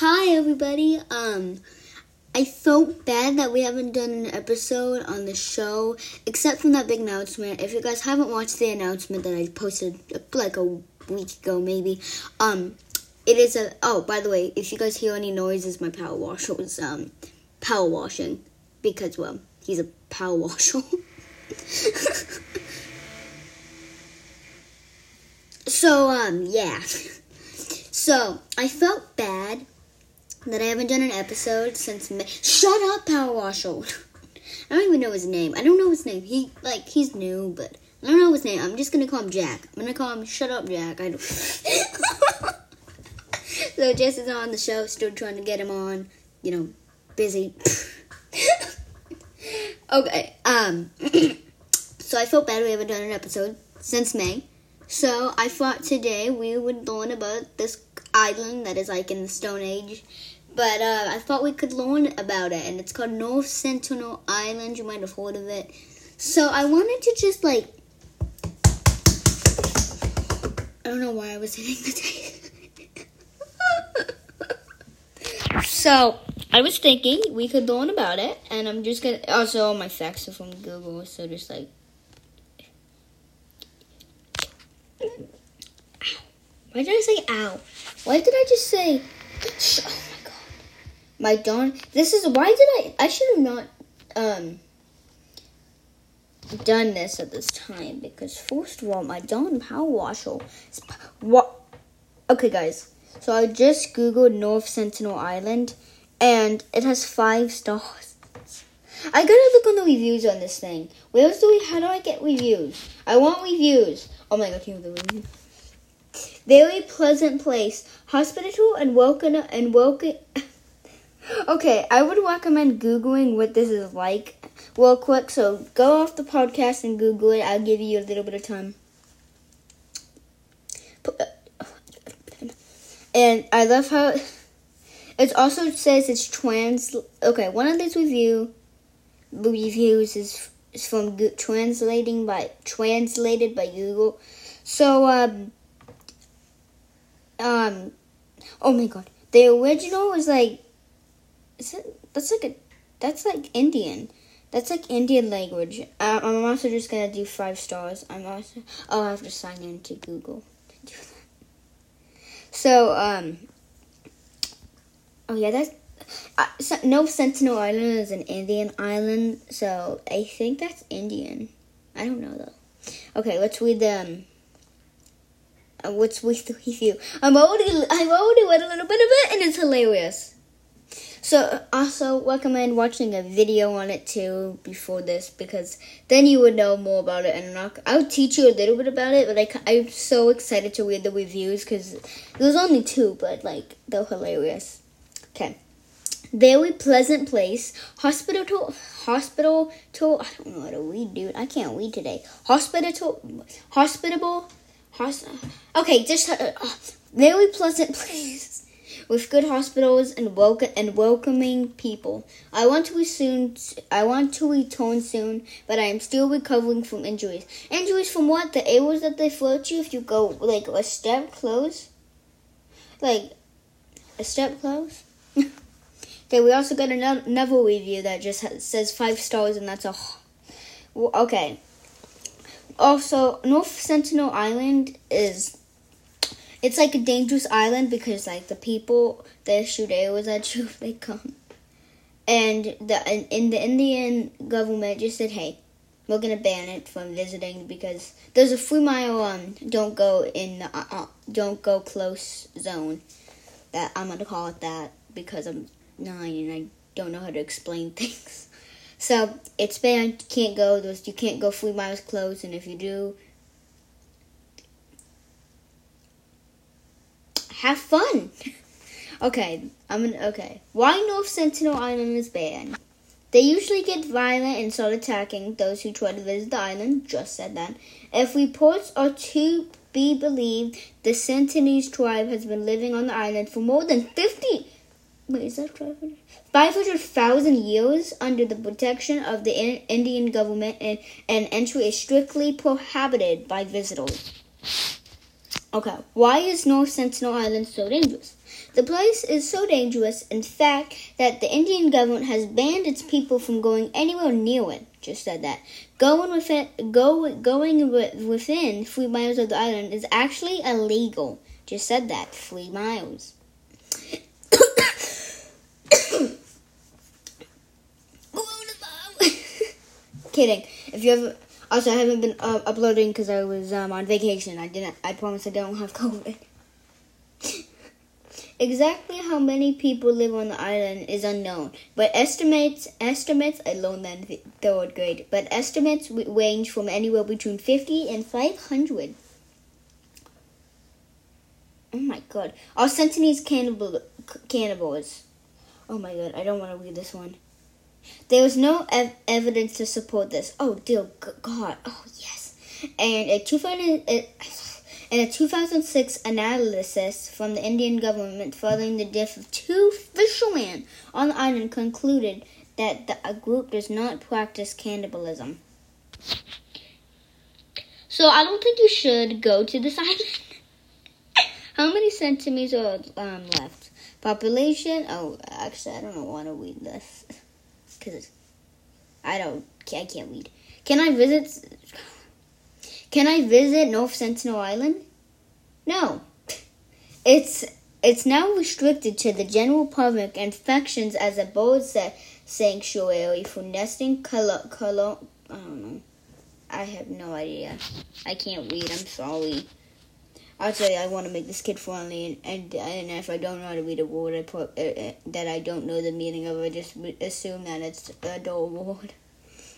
Hi everybody. Um I felt bad that we haven't done an episode on the show except from that big announcement. If you guys haven't watched the announcement that I posted like a week ago maybe, um it is a oh by the way, if you guys hear any noises my power washer was um power washing because well, he's a power washer. so um yeah. So I felt bad that I haven't done an episode since May. Shut up, Power Washer. I don't even know his name. I don't know his name. He like he's new, but I don't know his name. I'm just gonna call him Jack. I'm gonna call him Shut Up, Jack. I don't. so Jess is on the show, still trying to get him on. You know, busy. okay. Um. so I felt bad we haven't done an episode since May. So I thought today we would learn about this island that is like in the Stone Age. But uh, I thought we could learn about it, and it's called North Sentinel Island. You might have heard of it. So I wanted to just like. I don't know why I was hitting the table. so I was thinking we could learn about it, and I'm just gonna. Also, all my facts are from Google, so just like. Why did I say ow? Why did I just say? Oh my Dawn. This is why did I? I should have not um done this at this time because first of all, my Dawn Power Washer. What? Okay, guys. So I just googled North Sentinel Island, and it has five stars. I gotta look on the reviews on this thing. Where do we? How do I get reviews? I want reviews. Oh my god, the review? Very pleasant place, hospitable and welcome and welcome. Okay, I would recommend googling what this is like real quick. So go off the podcast and Google it. I'll give you a little bit of time. And I love how it also says it's trans. Okay, one of these review reviews is, is from translating by translated by Google. So um um oh my god the original was like is it that's like a that's like indian that's like indian language um, i'm also just gonna do five stars i'm also oh i have to sign in to google to do that so um oh yeah that's uh, so, no sentinel island is an indian island so i think that's indian i don't know though okay let's read them. um, what's with with you. I'm already I've already read a little bit of it and it's hilarious. So also recommend watching a video on it too before this because then you would know more about it and not, I'll teach you a little bit about it but I, I'm so excited to read the reviews because there's only two but like they're hilarious. Okay. Very pleasant place. Hospital to hospital to I don't know how to read dude. I can't read today. Hospital hospitable okay, just uh, very pleasant place with good hospitals and welcome and welcoming people. I want to be soon. I want to return soon, but I am still recovering from injuries. Injuries from what? The arrows that they float you if you go like a step close, like a step close. okay, we also got another review that just has, says five stars, and that's a. Okay, also North Sentinel Island is it's like a dangerous island because like the people that shoot arrows at you they come and the in the Indian government just said hey we're gonna ban it from visiting because there's a three mile um don't go in the, uh, uh, don't go close zone that I'm gonna call it that because I'm nine and I don't know how to explain things. So it's banned. You can't go. Those you can't go three miles close, and if you do, have fun. okay, I'm gonna. Okay, why North Sentinel Island is banned? They usually get violent and start attacking those who try to visit the island. Just said that. If reports are to be believed, the Sentinelese tribe has been living on the island for more than fifty Wait, is that 500? 500,000 years under the protection of the Indian government, and, and entry is strictly prohibited by visitors. Okay, why is North Sentinel Island so dangerous? The place is so dangerous, in fact, that the Indian government has banned its people from going anywhere near it. Just said that. Going within, go, going within three miles of the island is actually illegal. Just said that. Three miles. Kidding. If you ever also, I haven't been uh, uploading because I was um, on vacation. I didn't. I promise I don't have COVID. exactly how many people live on the island is unknown, but estimates estimates I learned that in third grade. But estimates range from anywhere between fifty and five hundred. Oh my god! Are Sentinels cannibal cannibals? Oh my god! I don't want to read this one. There was no ev- evidence to support this. Oh, dear God. Oh, yes. And a 2000, and a 2006 analysis from the Indian government following the death of two fishermen on the island concluded that the group does not practice cannibalism. So I don't think you should go to this island. How many centimeters are um, left? Population? Oh, actually, I don't want to read this because I don't, I can't read. Can I visit? Can I visit North Sentinel Island? No, it's it's now restricted to the general public and functions as a bird sanctuary for nesting. Colo- colo- I don't know. I have no idea. I can't read. I'm sorry. Tell you, I want to make this kid friendly, and, and, and if I don't know how to read a word, I put uh, uh, that I don't know the meaning of it. Just assume that it's a dull word.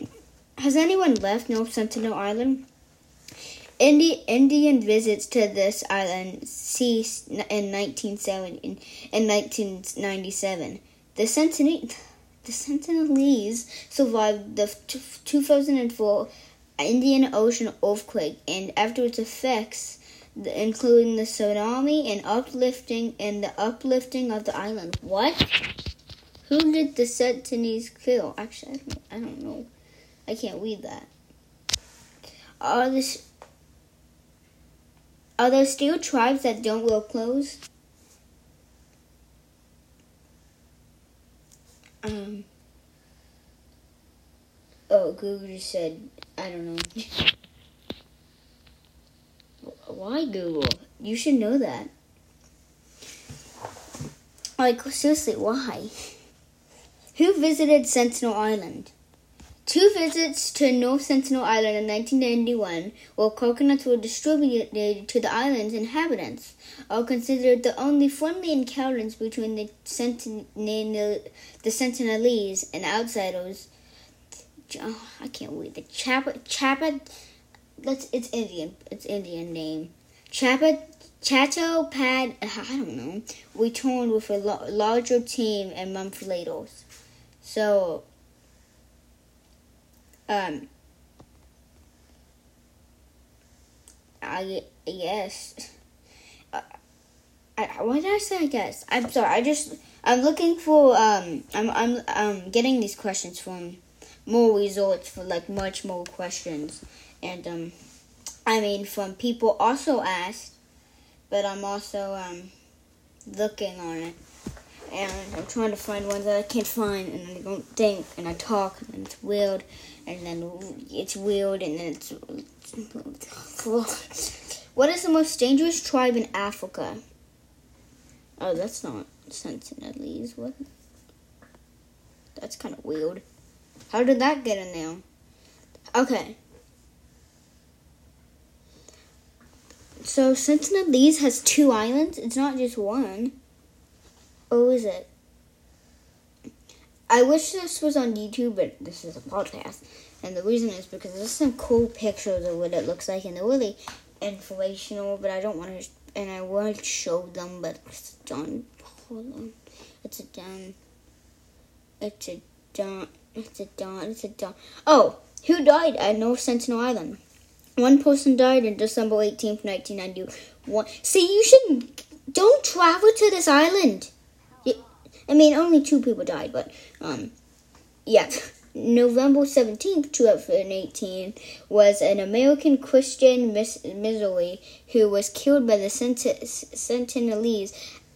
Has anyone left North Sentinel Island? Indi- Indian visits to this island ceased in 1970 in 1997. The Sentinel the Sentinelese survived the 2004 Indian Ocean earthquake and after its effects including the tsunami and uplifting and the uplifting of the island. What? Who did the Sentinels kill? Actually, I don't, I don't know. I can't read that. Are this are there still tribes that don't wear clothes? Um. Oh, Google just said, I don't know. Why Google? You should know that. Like, seriously, why? Who visited Sentinel Island? Two visits to North Sentinel Island in 1991, where coconuts were distributed to the island's inhabitants, are considered the only friendly encounters between the, Sentinel, the Sentinelese and outsiders. Oh, I can't wait. The Chapa, Chapa, that's it's Indian. It's Indian name. Chapa Chato Pad. I don't know. Returned with a larger team and month later. So, um, I. Uh, I, why did I say I guess? I'm sorry. I just I'm looking for um I'm I'm um getting these questions from more results for like much more questions and um, I mean from people also asked, but I'm also um looking on it, and I'm trying to find ones that I can't find, and I don't think, and I talk, and it's weird, and then it's weird, and then it's. What is the most dangerous tribe in Africa? Oh, that's not Sentinelese. What? That's kind of weird. How did that get in there? Okay. So Sentinelese has two islands. It's not just one. Oh, is it? I wish this was on YouTube, but this is a podcast. And the reason is because there's some cool pictures of what it looks like, and they're really informational, but I don't want to, and I would show them, but it's done. Hold on. It's a done. It's a done. It's a done. It's a done. Oh, who died at North Sentinel Island? One person died on December 18th, 1991. See, you shouldn't. Don't travel to this island. I mean, only two people died, but, um, yeah. November 17th, 2018, was an American Christian missionary who was killed by the Sentinelese,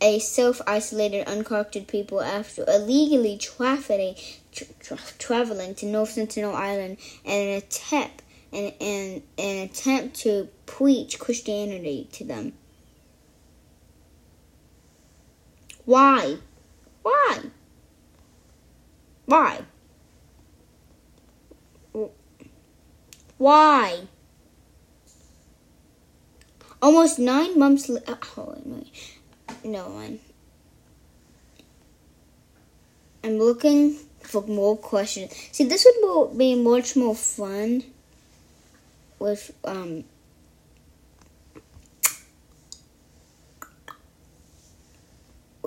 a self isolated, uncorrupted people, after illegally trafficking, tra- traveling to North Sentinel Island in an attempt, in, in, in an attempt to preach Christianity to them. Why? Why? Why? Why? Almost nine months later. Uh, oh, wait, no one. I'm looking for more questions. See, this would be much more fun with um.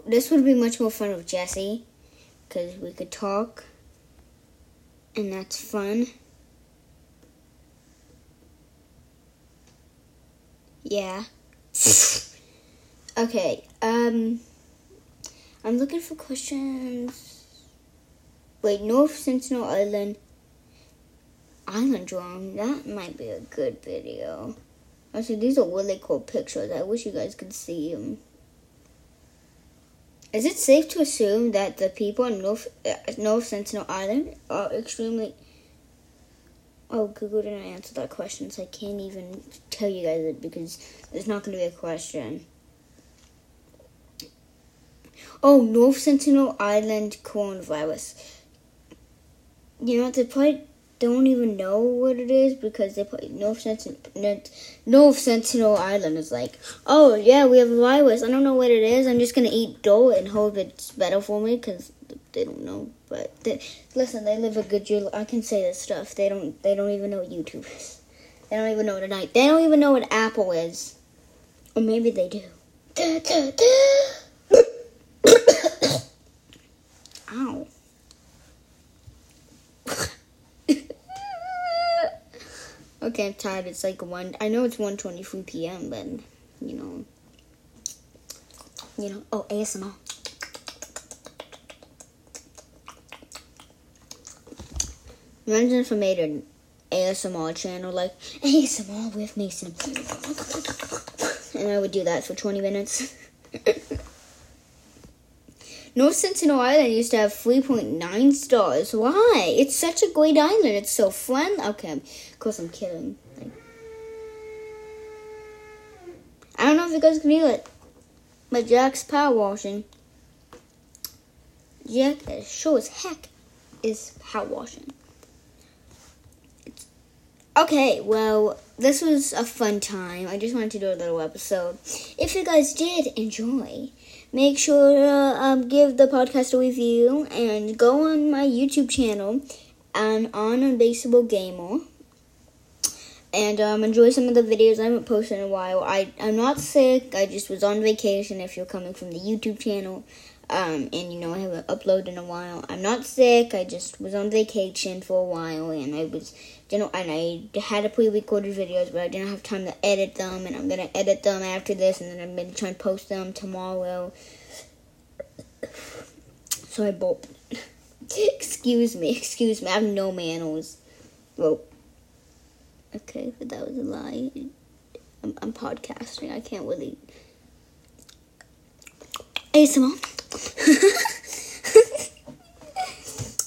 This would be much more fun with Jesse because we could talk, and that's fun. Yeah. okay. Um. I'm looking for questions. Wait, North Sentinel Island. Island drawing. That might be a good video. Actually, these are really cool pictures. I wish you guys could see them. Is it safe to assume that the people in North uh, North Sentinel Island are extremely? Oh, Google didn't answer that question, so I can't even tell you guys it because there's not going to be a question. Oh, North Sentinel Island coronavirus. You know, they probably don't even know what it is because they put North Sentinel, North Sentinel Island is like, oh yeah, we have a virus. I don't know what it is. I'm just gonna eat dough and hope it's better for me because they don't know. But they, listen, they live a good year. I can say this stuff. They don't. They don't even know what YouTube is. They don't even know what. They don't even know what Apple is, or maybe they do. Ow. Tired. It's like one. I know it's 1:23 p.m., but you know, you know. Oh, ASMR. Imagine if I made an ASMR channel like ASMR with Mason, and I would do that for 20 minutes. North Sentinel Island used to have 3.9 stars. Why? It's such a great island. It's so fun. Okay, of course I'm kidding. I don't know if you guys can hear it, but Jack's power washing. Jack, as sure as heck, is power washing. It's, okay, well, this was a fun time. I just wanted to do a little episode. If you guys did enjoy, make sure to um, give the podcast a review and go on my YouTube channel and on Unbaseable Gamer and um, enjoy some of the videos I haven't posted in a while. I, I'm not sick, I just was on vacation if you're coming from the YouTube channel. Um, and you know, I haven't uploaded in a while. I'm not sick, I just was on vacation for a while and I was, know, and I had a pre recorded videos, but I didn't have time to edit them. And I'm gonna edit them after this, and then I'm gonna try and post them tomorrow. So I bolt. excuse me, excuse me, I have no manners. Well, okay, but that was a lie. I'm, I'm podcasting, I can't really. ASMR.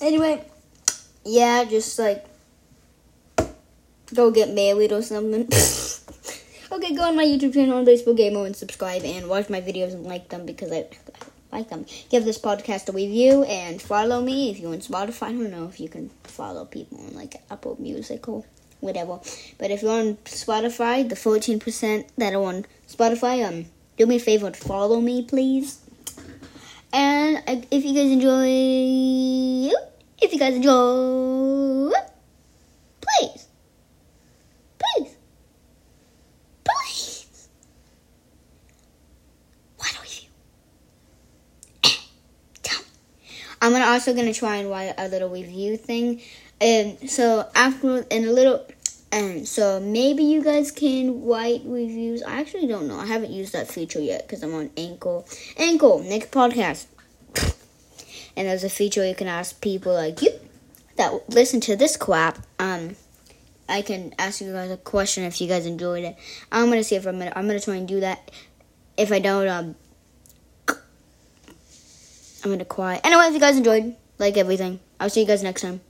anyway, yeah, just like go get married or something. okay, go on my YouTube channel on Facebook Gamer and subscribe and watch my videos and like them because I like them. Give this podcast a review and follow me if you're on Spotify. I don't know if you can follow people on like Apple Music or whatever. But if you're on Spotify, the 14% that are on Spotify, um, do me a favor and follow me, please. And if you guys enjoy, if you guys enjoy, please, I'm gonna also gonna try and write a little review thing. And so after and a little and so maybe you guys can write reviews. I actually don't know. I haven't used that feature yet because I'm on Anchor. Anchor next podcast. and there's a feature you can ask people like you that listen to this crap. Um, I can ask you guys a question if you guys enjoyed it. I'm gonna see if I'm gonna I'm gonna try and do that. If I don't, um, I'm gonna cry. Anyway, if you guys enjoyed, like everything. I'll see you guys next time.